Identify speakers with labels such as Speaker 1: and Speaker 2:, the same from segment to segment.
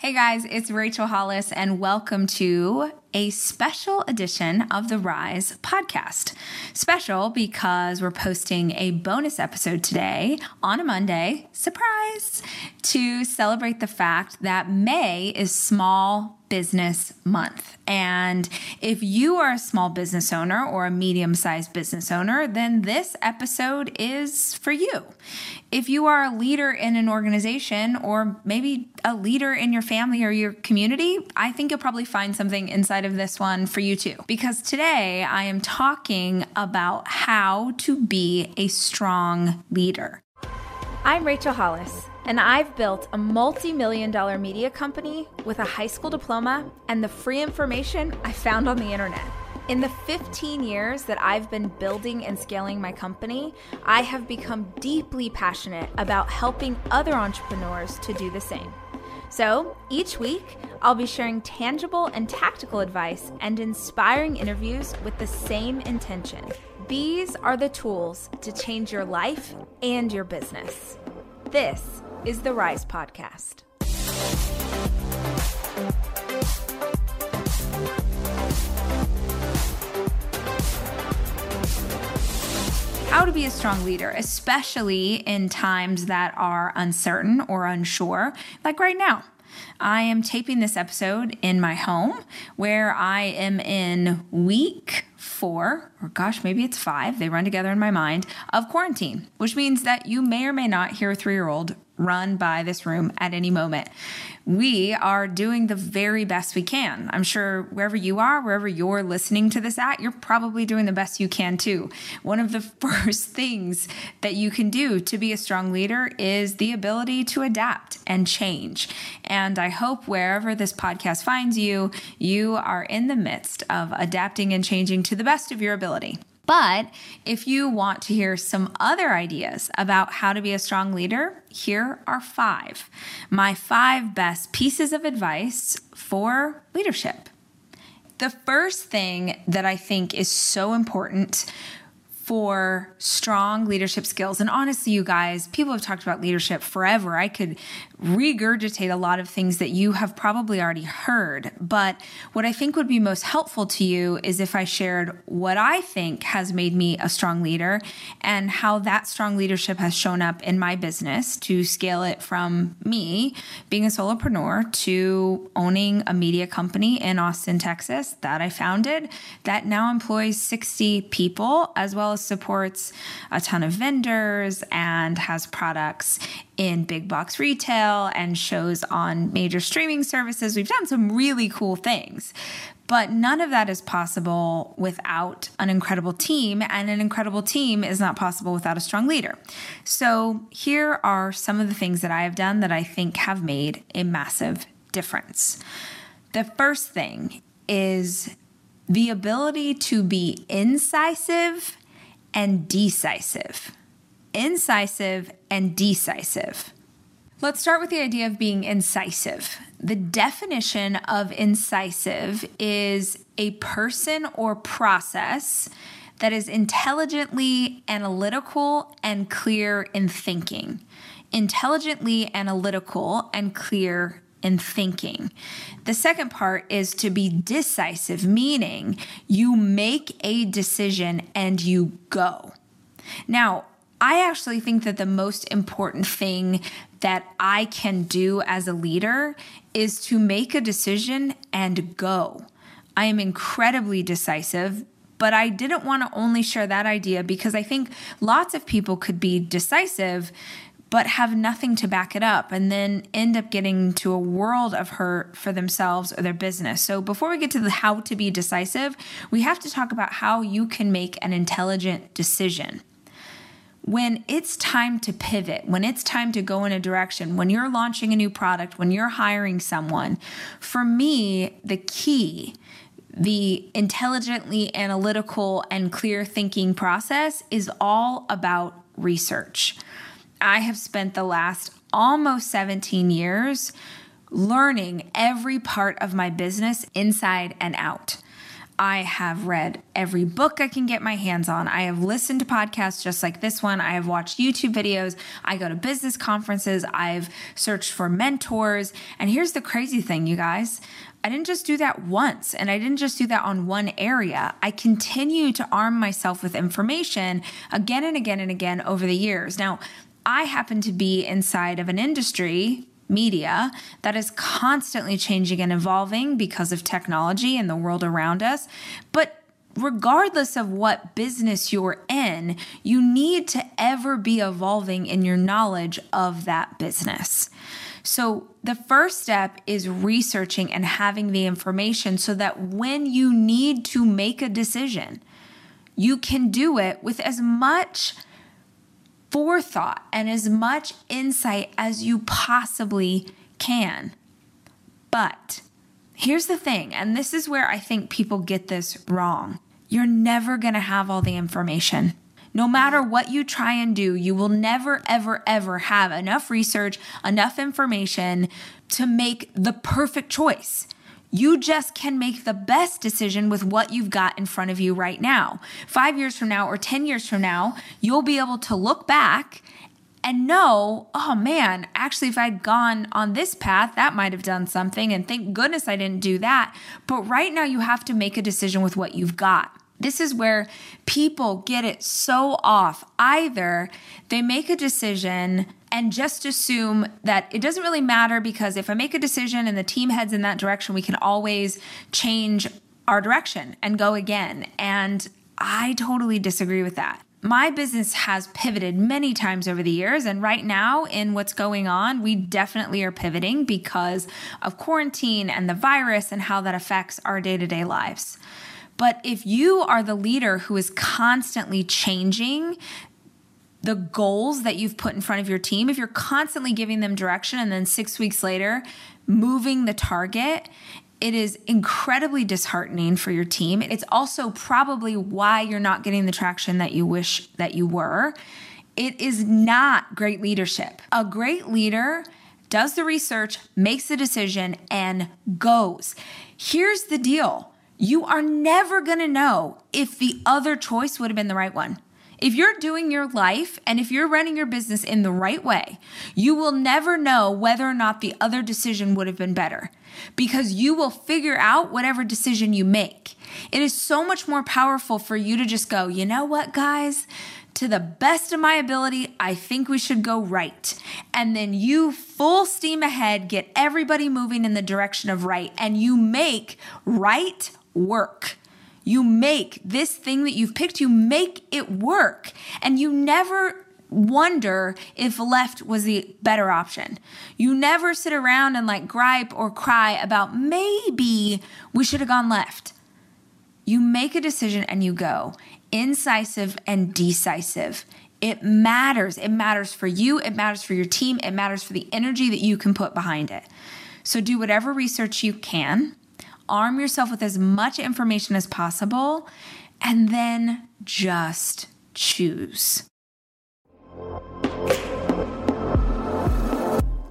Speaker 1: Hey guys, it's Rachel Hollis, and welcome to a special edition of the Rise podcast. Special because we're posting a bonus episode today on a Monday, surprise, to celebrate the fact that May is Small Business Month. And if you are a small business owner or a medium sized business owner, then this episode is for you. If you are a leader in an organization or maybe a leader in your family or your community, I think you'll probably find something inside of this one for you too. Because today I am talking about how to be a strong leader. I'm Rachel Hollis, and I've built a multi million dollar media company with a high school diploma and the free information I found on the internet. In the 15 years that I've been building and scaling my company, I have become deeply passionate about helping other entrepreneurs to do the same. So each week, I'll be sharing tangible and tactical advice and inspiring interviews with the same intention these are the tools to change your life and your business. This is the Rise Podcast. How to be a strong leader, especially in times that are uncertain or unsure, like right now. I am taping this episode in my home where I am in week four, or gosh, maybe it's five, they run together in my mind, of quarantine, which means that you may or may not hear a three year old run by this room at any moment. We are doing the very best we can. I'm sure wherever you are, wherever you're listening to this at, you're probably doing the best you can too. One of the first things that you can do to be a strong leader is the ability to adapt and change. And I hope wherever this podcast finds you, you are in the midst of adapting and changing to the best of your ability. But if you want to hear some other ideas about how to be a strong leader, here are five. My five best pieces of advice for leadership. The first thing that I think is so important for strong leadership skills. And honestly, you guys, people have talked about leadership forever. I could regurgitate a lot of things that you have probably already heard. But what I think would be most helpful to you is if I shared what I think has made me a strong leader and how that strong leadership has shown up in my business to scale it from me being a solopreneur to owning a media company in Austin, Texas that I founded that now employs 60 people as well as supports a ton of vendors and has products in big box retail and shows on major streaming services. We've done some really cool things. But none of that is possible without an incredible team, and an incredible team is not possible without a strong leader. So, here are some of the things that I have done that I think have made a massive difference. The first thing is the ability to be incisive and decisive incisive, and decisive. Let's start with the idea of being incisive. The definition of incisive is a person or process that is intelligently analytical and clear in thinking. Intelligently analytical and clear in thinking. The second part is to be decisive, meaning you make a decision and you go. Now, I actually think that the most important thing that I can do as a leader is to make a decision and go. I am incredibly decisive, but I didn't want to only share that idea because I think lots of people could be decisive but have nothing to back it up and then end up getting to a world of hurt for themselves or their business. So before we get to the how to be decisive, we have to talk about how you can make an intelligent decision when it's time to pivot, when it's time to go in a direction, when you're launching a new product, when you're hiring someone, for me, the key, the intelligently analytical and clear thinking process is all about research. I have spent the last almost 17 years learning every part of my business inside and out. I have read every book I can get my hands on. I have listened to podcasts just like this one. I have watched YouTube videos. I go to business conferences. I've searched for mentors. And here's the crazy thing, you guys. I didn't just do that once and I didn't just do that on one area. I continue to arm myself with information again and again and again over the years. Now, I happen to be inside of an industry media that is constantly changing and evolving because of technology and the world around us. But regardless of what business you're in, you need to ever be evolving in your knowledge of that business. So, the first step is researching and having the information so that when you need to make a decision, you can do it with as much forethought and as much insight as you possibly can. But here's the thing, and this is where I think people get this wrong you're never going to have all the information. No matter what you try and do, you will never, ever, ever have enough research, enough information to make the perfect choice. You just can make the best decision with what you've got in front of you right now. Five years from now or 10 years from now, you'll be able to look back and know, oh man, actually, if I'd gone on this path, that might have done something. And thank goodness I didn't do that. But right now, you have to make a decision with what you've got. This is where people get it so off. Either they make a decision and just assume that it doesn't really matter because if I make a decision and the team heads in that direction, we can always change our direction and go again. And I totally disagree with that. My business has pivoted many times over the years, and right now, in what's going on, we definitely are pivoting because of quarantine and the virus and how that affects our day to day lives. But if you are the leader who is constantly changing the goals that you've put in front of your team, if you're constantly giving them direction and then six weeks later moving the target, it is incredibly disheartening for your team. It's also probably why you're not getting the traction that you wish that you were. It is not great leadership. A great leader does the research, makes the decision, and goes. Here's the deal you are never gonna know if the other choice would have been the right one. If you're doing your life and if you're running your business in the right way, you will never know whether or not the other decision would have been better because you will figure out whatever decision you make. It is so much more powerful for you to just go, you know what, guys? To the best of my ability, I think we should go right. And then you full steam ahead, get everybody moving in the direction of right, and you make right work. You make this thing that you've picked, you make it work. And you never wonder if left was the better option. You never sit around and like gripe or cry about maybe we should have gone left. You make a decision and you go incisive and decisive. It matters. It matters for you, it matters for your team, it matters for the energy that you can put behind it. So do whatever research you can arm yourself with as much information as possible, and then just choose.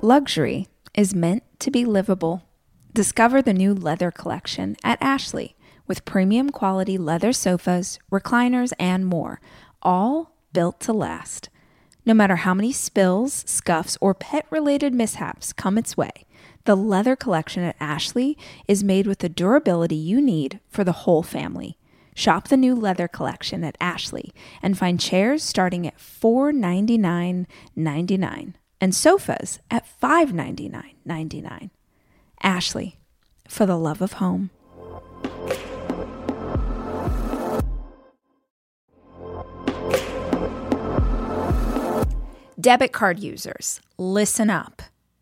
Speaker 2: Luxury is meant to be livable. Discover the new leather collection at Ashley with premium quality leather sofas, recliners, and more, all built to last. No matter how many spills, scuffs, or pet related mishaps come its way, the leather collection at Ashley is made with the durability you need for the whole family. Shop the new leather collection at Ashley and find chairs starting at $499.99 and sofas at $599.99. Ashley, for the love of home. Debit card users, listen up.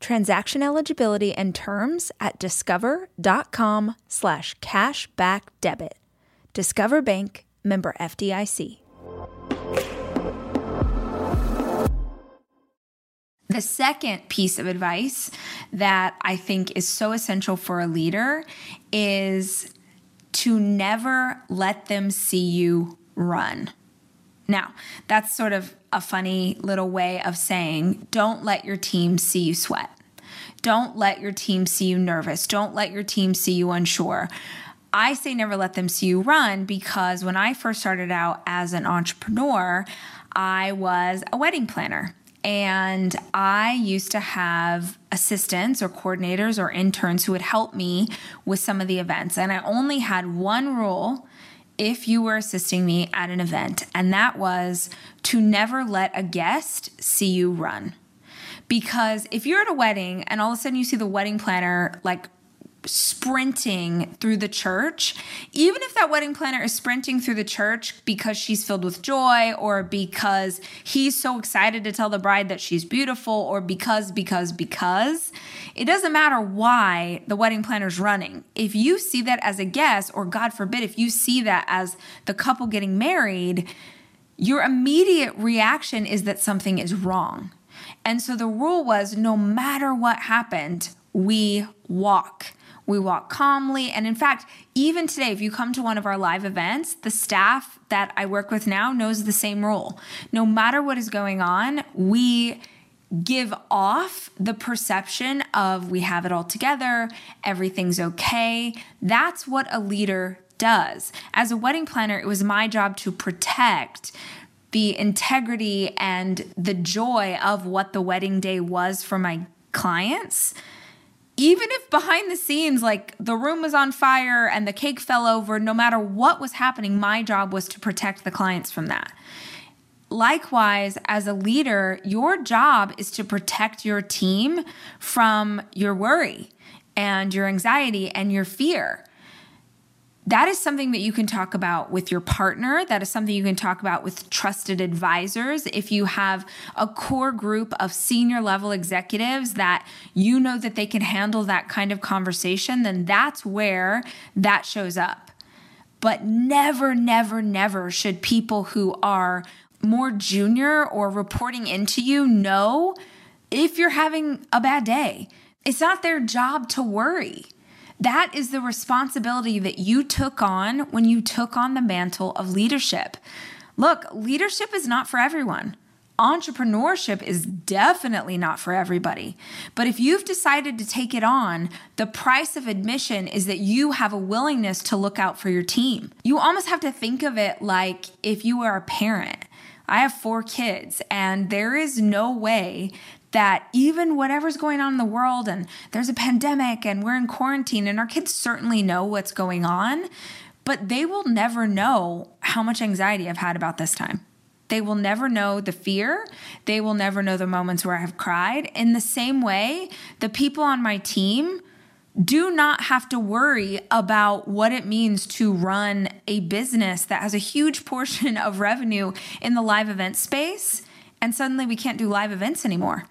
Speaker 2: Transaction eligibility and terms at discover.com slash cashback debit. Discover Bank, member FDIC.
Speaker 1: The second piece of advice that I think is so essential for a leader is to never let them see you run. Now, that's sort of a funny little way of saying don't let your team see you sweat. Don't let your team see you nervous. Don't let your team see you unsure. I say never let them see you run because when I first started out as an entrepreneur, I was a wedding planner. And I used to have assistants or coordinators or interns who would help me with some of the events. And I only had one rule if you were assisting me at an event, and that was to never let a guest see you run. Because if you're at a wedding and all of a sudden you see the wedding planner like sprinting through the church, even if that wedding planner is sprinting through the church because she's filled with joy or because he's so excited to tell the bride that she's beautiful or because, because, because, it doesn't matter why the wedding planner's running. If you see that as a guest, or God forbid, if you see that as the couple getting married, your immediate reaction is that something is wrong. And so the rule was no matter what happened, we walk. We walk calmly. And in fact, even today, if you come to one of our live events, the staff that I work with now knows the same rule. No matter what is going on, we give off the perception of we have it all together, everything's okay. That's what a leader does. As a wedding planner, it was my job to protect the integrity and the joy of what the wedding day was for my clients even if behind the scenes, like the room was on fire and the cake fell over, no matter what was happening, my job was to protect the clients from that. Likewise, as a leader, your job is to protect your team from your worry and your anxiety and your fear that is something that you can talk about with your partner. That is something you can talk about with trusted advisors. If you have a core group of senior level executives that you know that they can handle that kind of conversation, then that's where that shows up. But never, never, never should people who are more junior or reporting into you know if you're having a bad day. It's not their job to worry. That is the responsibility that you took on when you took on the mantle of leadership. Look, leadership is not for everyone. Entrepreneurship is definitely not for everybody. But if you've decided to take it on, the price of admission is that you have a willingness to look out for your team. You almost have to think of it like if you were a parent. I have four kids, and there is no way that even whatever's going on in the world and there's a pandemic and we're in quarantine and our kids certainly know what's going on, but they will never know how much anxiety I've had about this time. They will never know the fear. They will never know the moments where I have cried. In the same way, the people on my team do not have to worry about what it means to run a business that has a huge portion of revenue in the live event space. And suddenly we can't do live events anymore.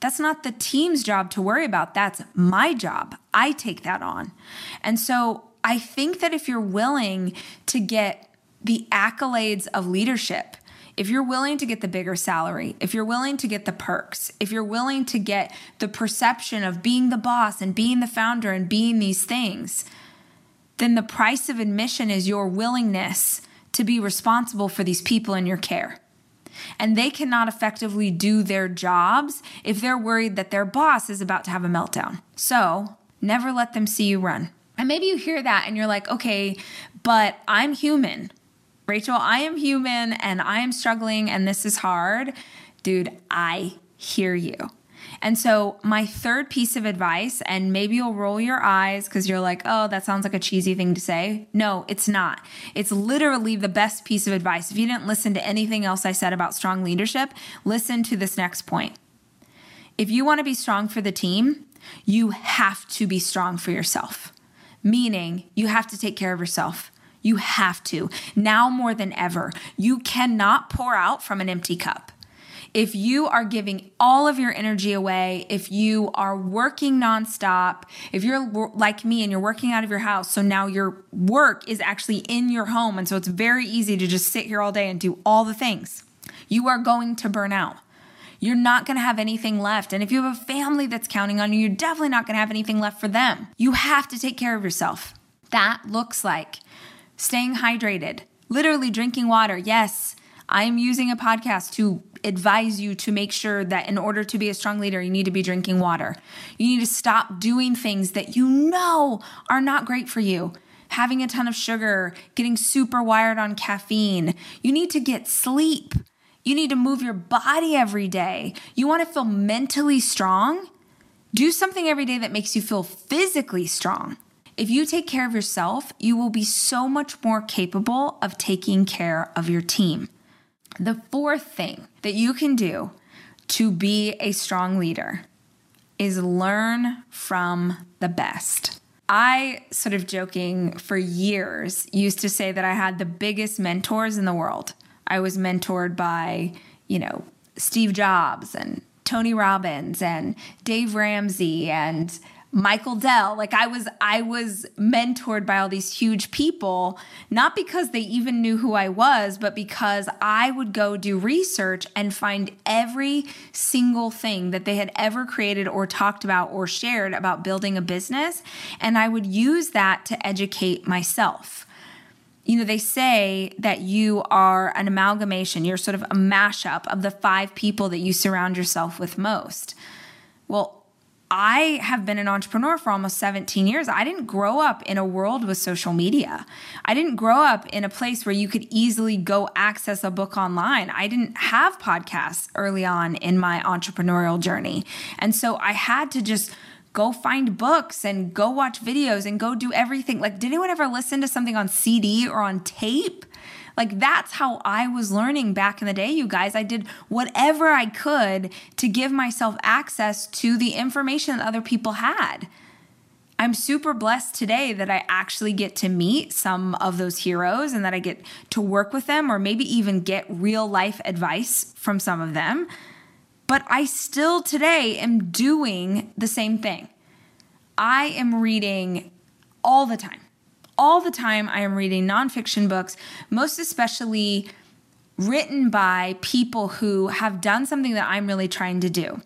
Speaker 1: That's not the team's job to worry about. That's my job. I take that on. And so I think that if you're willing to get the accolades of leadership, if you're willing to get the bigger salary, if you're willing to get the perks, if you're willing to get the perception of being the boss and being the founder and being these things, then the price of admission is your willingness to be responsible for these people in your care and they cannot effectively do their jobs if they're worried that their boss is about to have a meltdown. So, never let them see you run. And maybe you hear that and you're like, okay, but I'm human. Rachel, I am human and I am struggling and this is hard. Dude, I hear you. And so, my third piece of advice, and maybe you'll roll your eyes because you're like, oh, that sounds like a cheesy thing to say. No, it's not. It's literally the best piece of advice. If you didn't listen to anything else I said about strong leadership, listen to this next point. If you want to be strong for the team, you have to be strong for yourself, meaning you have to take care of yourself. You have to. Now more than ever, you cannot pour out from an empty cup. If you are giving all of your energy away, if you are working nonstop, if you're like me and you're working out of your house, so now your work is actually in your home, and so it's very easy to just sit here all day and do all the things, you are going to burn out. You're not going to have anything left. And if you have a family that's counting on you, you're definitely not going to have anything left for them. You have to take care of yourself. That looks like staying hydrated, literally drinking water. Yes, I am using a podcast to advise you to make sure that in order to be a strong leader, you need to be drinking water. You need to stop doing things that you know are not great for you. Having a ton of sugar, getting super wired on caffeine. You need to get sleep. You need to move your body every day. You want to feel mentally strong? Do something every day that makes you feel physically strong. If you take care of yourself, you will be so much more capable of taking care of your team. The fourth thing that you can do to be a strong leader is learn from the best. I, sort of joking for years, used to say that I had the biggest mentors in the world. I was mentored by, you know, Steve Jobs and Tony Robbins and Dave Ramsey and Michael Dell. Like I was I was mentored by all these huge people, not because they even knew who I was, but because I would go do research and find every single thing that they had ever created or talked about or shared about building a business, and I would use that to educate myself. You know, they say that you are an amalgamation, you're sort of a mashup of the five people that you surround yourself with most. Well, I have been an entrepreneur for almost 17 years. I didn't grow up in a world with social media. I didn't grow up in a place where you could easily go access a book online. I didn't have podcasts early on in my entrepreneurial journey. And so I had to just go find books and go watch videos and go do everything. Like, did anyone ever listen to something on CD or on tape? Like that's how I was learning back in the day, you guys. I did whatever I could to give myself access to the information that other people had. I'm super blessed today that I actually get to meet some of those heroes and that I get to work with them or maybe even get real life advice from some of them. But I still today am doing the same thing. I am reading all the time all the time I am reading nonfiction books, most especially written by people who have done something that I'm really trying to do.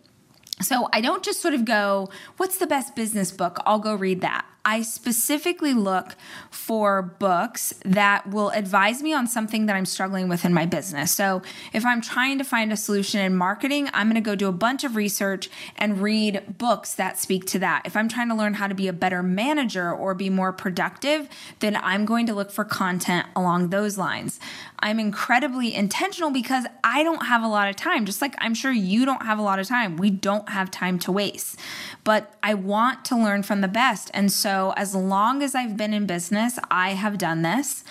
Speaker 1: So I don't just sort of go, what's the best business book? I'll go read that. I specifically look for books that will advise me on something that I'm struggling with in my business. So, if I'm trying to find a solution in marketing, I'm going to go do a bunch of research and read books that speak to that. If I'm trying to learn how to be a better manager or be more productive, then I'm going to look for content along those lines. I'm incredibly intentional because I don't have a lot of time, just like I'm sure you don't have a lot of time. We don't have time to waste. But I want to learn from the best. And so, so, as long as I've been in business, I have done this.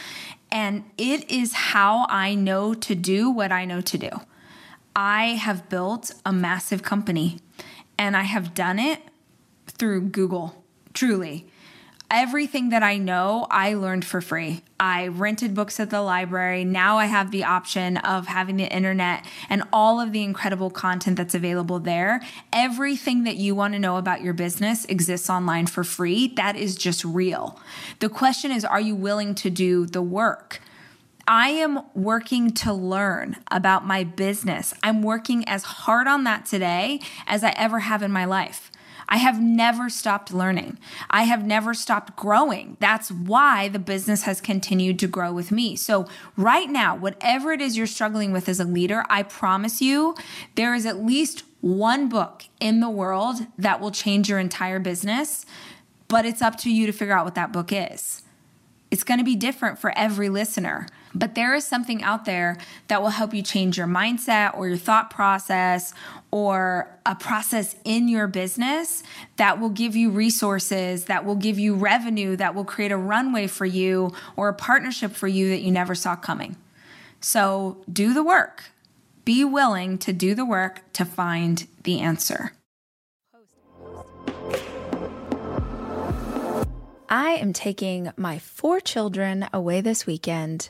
Speaker 1: And it is how I know to do what I know to do. I have built a massive company and I have done it through Google, truly everything that I know, I learned for free. I rented books at the library. Now I have the option of having the internet and all of the incredible content that's available there. Everything that you want to know about your business exists online for free. That is just real. The question is, are you willing to do the work? I am working to learn about my business. I'm working as hard on that today as I ever have in my life. I have never stopped learning. I have never stopped growing. That's why the business has continued to grow with me. So, right now, whatever it is you're struggling with as a leader, I promise you, there is at least one book in the world that will change your entire business, but it's up to you to figure out what that book is. It's going to be different for every listener, but there is something out there that will help you change your mindset or your thought process or a process in your business that will give you resources, that will give you revenue, that will create a runway for you or a partnership for you that you never saw coming. So do the work. Be willing to do the work to find the answer.
Speaker 2: I am taking my four children away this weekend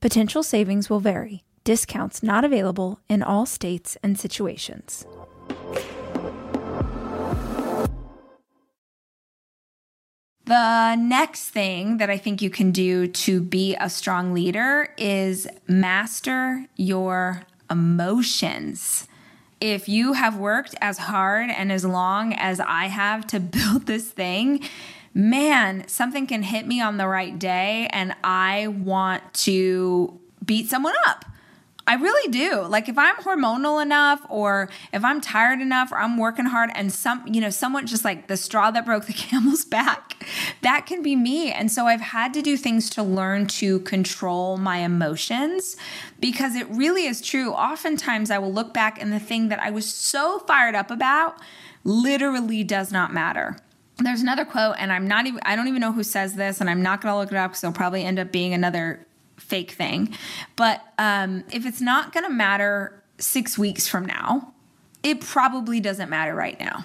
Speaker 2: Potential savings will vary. Discounts not available in all states and situations.
Speaker 1: The next thing that I think you can do to be a strong leader is master your emotions. If you have worked as hard and as long as I have to build this thing, man, something can hit me on the right day and I want to beat someone up. I really do. Like if I'm hormonal enough or if I'm tired enough or I'm working hard and some, you know, someone just like the straw that broke the camel's back, that can be me. And so I've had to do things to learn to control my emotions because it really is true. Oftentimes I will look back and the thing that I was so fired up about literally does not matter there's another quote, and I'm not even, I don't even know who says this, and I'm not going to look it up because it'll probably end up being another fake thing. But um, if it's not going to matter six weeks from now, it probably doesn't matter right now.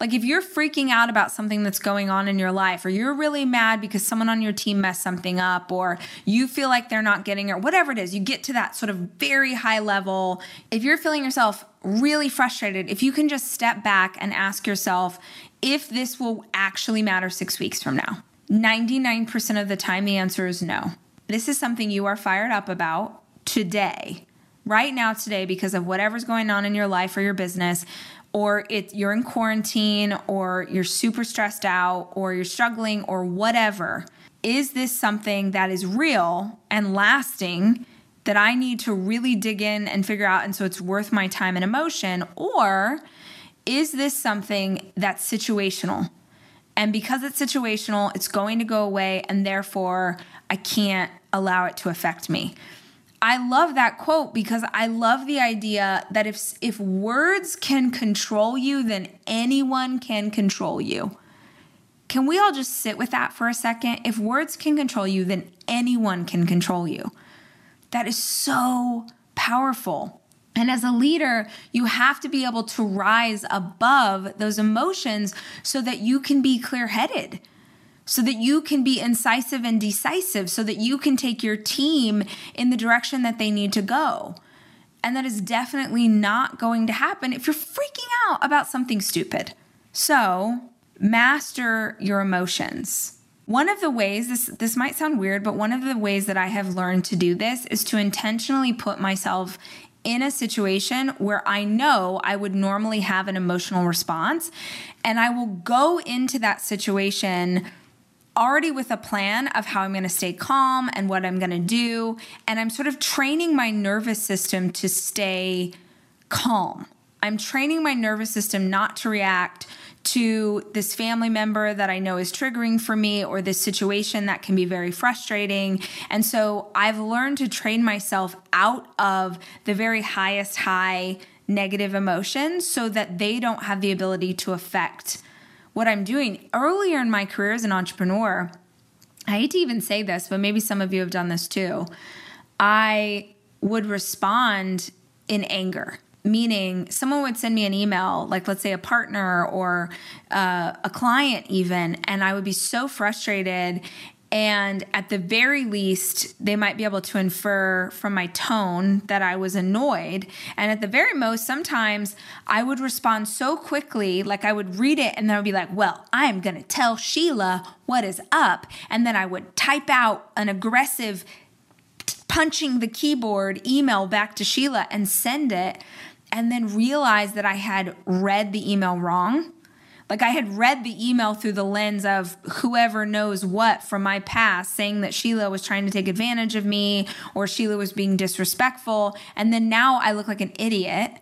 Speaker 1: Like if you're freaking out about something that's going on in your life, or you're really mad because someone on your team messed something up, or you feel like they're not getting it, whatever it is, you get to that sort of very high level. If you're feeling yourself really frustrated, if you can just step back and ask yourself if this will actually matter six weeks from now. 99% of the time, the answer is no. This is something you are fired up about today, right now, today, because of whatever's going on in your life or your business, or it, you're in quarantine, or you're super stressed out, or you're struggling, or whatever. Is this something that is real and lasting that I need to really dig in and figure out? And so it's worth my time and emotion? Or is this something that's situational? And because it's situational, it's going to go away, and therefore I can't allow it to affect me. I love that quote because I love the idea that if if words can control you, then anyone can control you. Can we all just sit with that for a second? If words can control you, then anyone can control you. That is so powerful. And as a leader, you have to be able to rise above those emotions so that you can be clear headed, so that you can be incisive and decisive, so that you can take your team in the direction that they need to go. And that is definitely not going to happen if you're freaking out about something stupid. So, master your emotions. One of the ways this this might sound weird, but one of the ways that I have learned to do this is to intentionally put myself in a situation where I know I would normally have an emotional response and I will go into that situation already with a plan of how I'm going to stay calm and what I'm going to do and I'm sort of training my nervous system to stay calm. I'm training my nervous system not to react to this family member that I know is triggering for me or this situation that can be very frustrating. And so I've learned to train myself out of the very highest high negative emotions so that they don't have the ability to affect what I'm doing. Earlier in my career as an entrepreneur, I hate to even say this, but maybe some of you have done this too. I would respond in anger meaning someone would send me an email like let's say a partner or uh, a client even and i would be so frustrated. And at the very least they might be able to infer from my tone that i was annoyed. And at the very most sometimes i would respond so quickly like i would read it and then i would be like well i am going to tell sheila what is up. And then i would type out an aggressive punching the keyboard email back to sheila and send it and then realized that I had read the email wrong. Like I had read the email through the lens of whoever knows what from my past, saying that Sheila was trying to take advantage of me or Sheila was being disrespectful. And then now I look like an idiot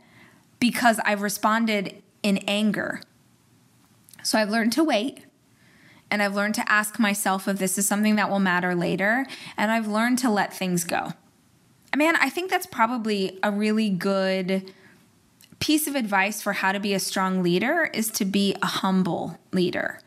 Speaker 1: because I've responded in anger. So I've learned to wait and I've learned to ask myself if this is something that will matter later. And I've learned to let things go. Man, I think that's probably a really good piece of advice for how to be a strong leader is to be a humble leader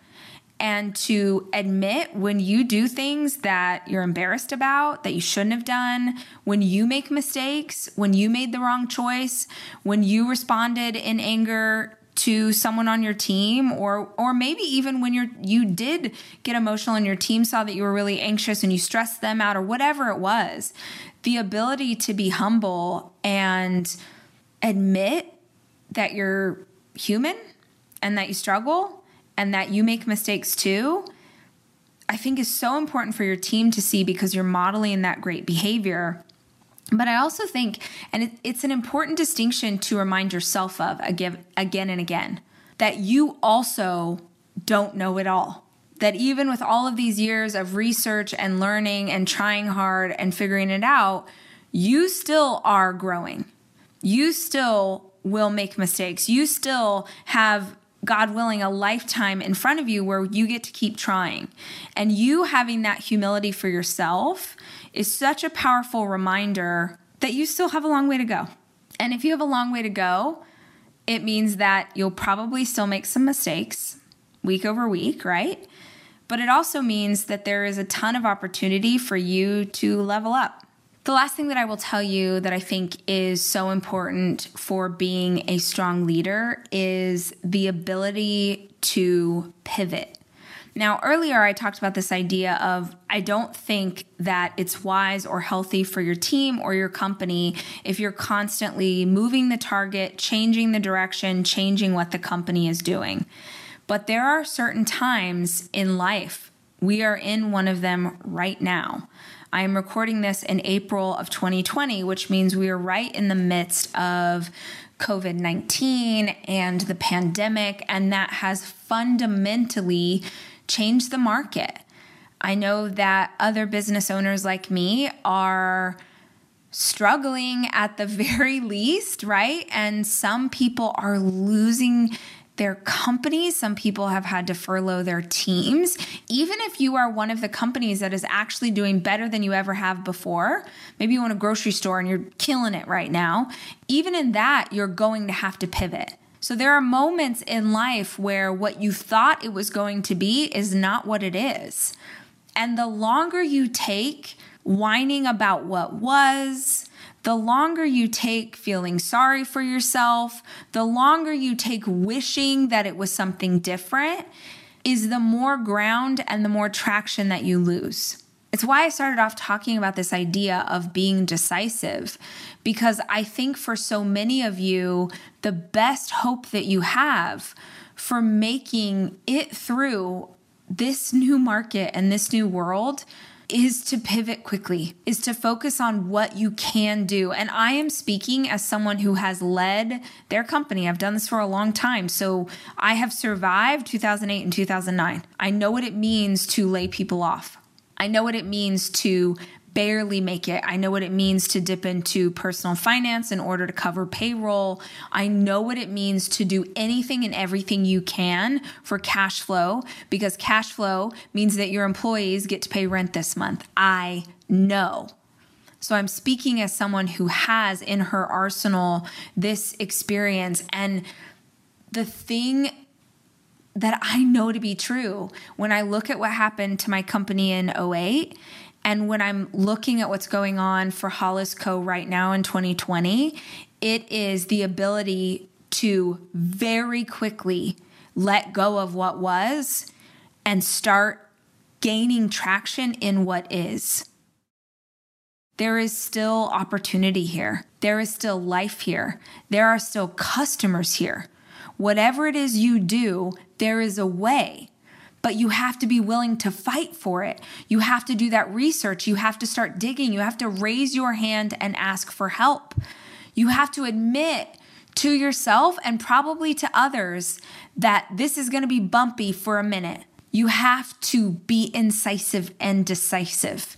Speaker 1: and to admit when you do things that you're embarrassed about, that you shouldn't have done, when you make mistakes, when you made the wrong choice, when you responded in anger to someone on your team or or maybe even when you're you did get emotional and your team saw that you were really anxious and you stressed them out or whatever it was. The ability to be humble and admit that you're human and that you struggle and that you make mistakes too, I think is so important for your team to see because you're modeling that great behavior. But I also think, and it, it's an important distinction to remind yourself of again, again and again, that you also don't know it all. That even with all of these years of research and learning and trying hard and figuring it out, you still are growing. You still will make mistakes. You still have God willing, a lifetime in front of you where you get to keep trying. And you having that humility for yourself is such a powerful reminder that you still have a long way to go. And if you have a long way to go, it means that you'll probably still make some mistakes week over week, right? But it also means that there is a ton of opportunity for you to level up. The last thing that I will tell you that I think is so important for being a strong leader is the ability to pivot. Now, earlier I talked about this idea of I don't think that it's wise or healthy for your team or your company if you're constantly moving the target, changing the direction, changing what the company is doing. But there are certain times in life, we are in one of them right now, I am recording this in April of 2020, which means we are right in the midst of COVID 19 and the pandemic, and that has fundamentally changed the market. I know that other business owners like me are struggling at the very least, right? And some people are losing their companies. Some people have had to furlough their teams. Even if you are one of the companies that is actually doing better than you ever have before, maybe you own a grocery store and you're killing it right now, even in that, you're going to have to pivot. So there are moments in life where what you thought it was going to be is not what it is. And the longer you take whining about what was, the longer you take feeling sorry for yourself, the longer you take wishing that it was something different, is the more ground and the more traction that you lose. It's why I started off talking about this idea of being decisive, because I think for so many of you, the best hope that you have for making it through this new market and this new world is to pivot quickly, is to focus on what you can do. And I am speaking as someone who has led their company. I've done this for a long time. So I have survived 2008 and 2009. I know what it means to lay people off. I know what it means to barely make it. I know what it means to dip into personal finance in order to cover payroll. I know what it means to do anything and everything you can for cash flow because cash flow means that your employees get to pay rent this month. I know. So I'm speaking as someone who has in her arsenal this experience and the thing that I know to be true when I look at what happened to my company in 08 and when I'm looking at what's going on for Hollis Co right now in 2020, it is the ability to very quickly let go of what was and start gaining traction in what is. There is still opportunity here. There is still life here. There are still customers here. Whatever it is you do, there is a way but you have to be willing to fight for it. You have to do that research. You have to start digging. You have to raise your hand and ask for help. You have to admit to yourself and probably to others that this is going to be bumpy for a minute. You have to be incisive and decisive.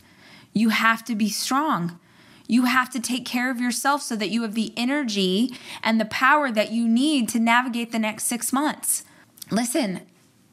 Speaker 1: You have to be strong. You have to take care of yourself so that you have the energy and the power that you need to navigate the next six months. Listen,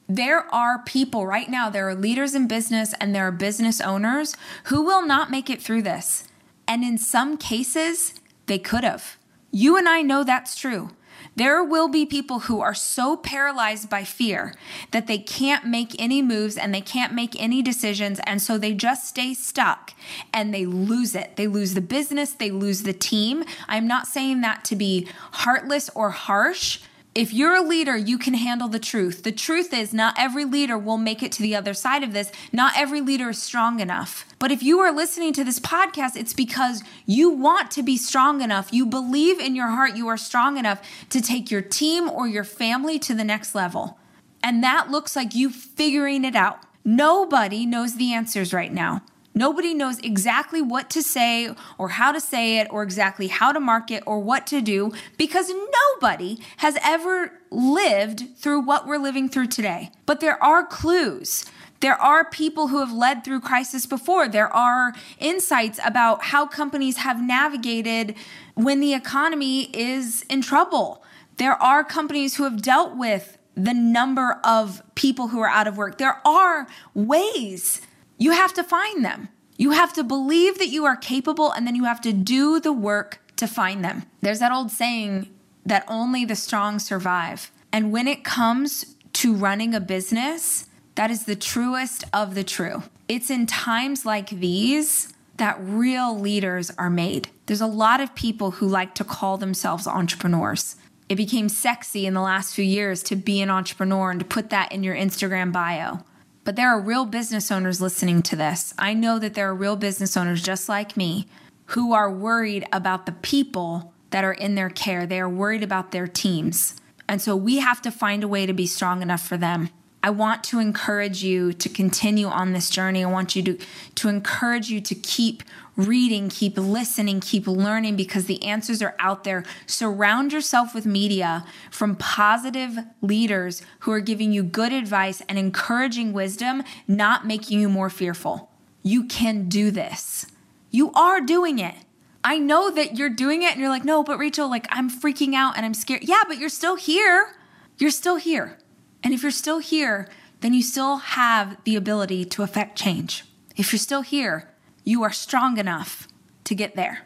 Speaker 1: there are people right now, there are leaders in business and there are business owners who will not make it through this. And in some cases, they could have. You and I know that's true. There will be people who are so paralyzed by fear that they can't make any moves and they can't make any decisions. And so they just stay stuck and they lose it. They lose the business, they lose the team. I'm not saying that to be heartless or harsh if you're a leader, you can handle the truth. The truth is, not every leader will make it to the other side of this. Not every leader is strong enough. But if you are listening to this podcast, it's because you want to be strong enough. You believe in your heart you are strong enough to take your team or your family to the next level. And that looks like you figuring it out. Nobody knows the answers right now. Nobody knows exactly what to say or how to say it or exactly how to market or what to do because nobody has ever lived through what we're living through today. But there are clues. There are people who have led through crisis before. There are insights about how companies have navigated when the economy is in trouble. There are companies who have dealt with the number of people who are out of work. There are ways you have to find them. You have to believe that you are capable and then you have to do the work to find them. There's that old saying that only the strong survive. And when it comes to running a business, that is the truest of the true. It's in times like these that real leaders are made. There's a lot of people who like to call themselves entrepreneurs. It became sexy in the last few years to be an entrepreneur and to put that in your Instagram bio. But there are real business owners listening to this. I know that there are real business owners just like me who are worried about the people that are in their care. They are worried about their teams. And so we have to find a way to be strong enough for them. I want to encourage you to continue on this journey. I want you to, to encourage you to keep reading, keep listening, keep learning because the answers are out there. Surround yourself with media from positive leaders who are giving you good advice and encouraging wisdom, not making you more fearful. You can do this. You are doing it. I know that you're doing it and you're like, no, but Rachel, like, I'm freaking out and I'm scared. Yeah, but you're still here. You're still here. And if you're still here, then you still have the ability to affect change. If you're still here, you are strong enough to get there.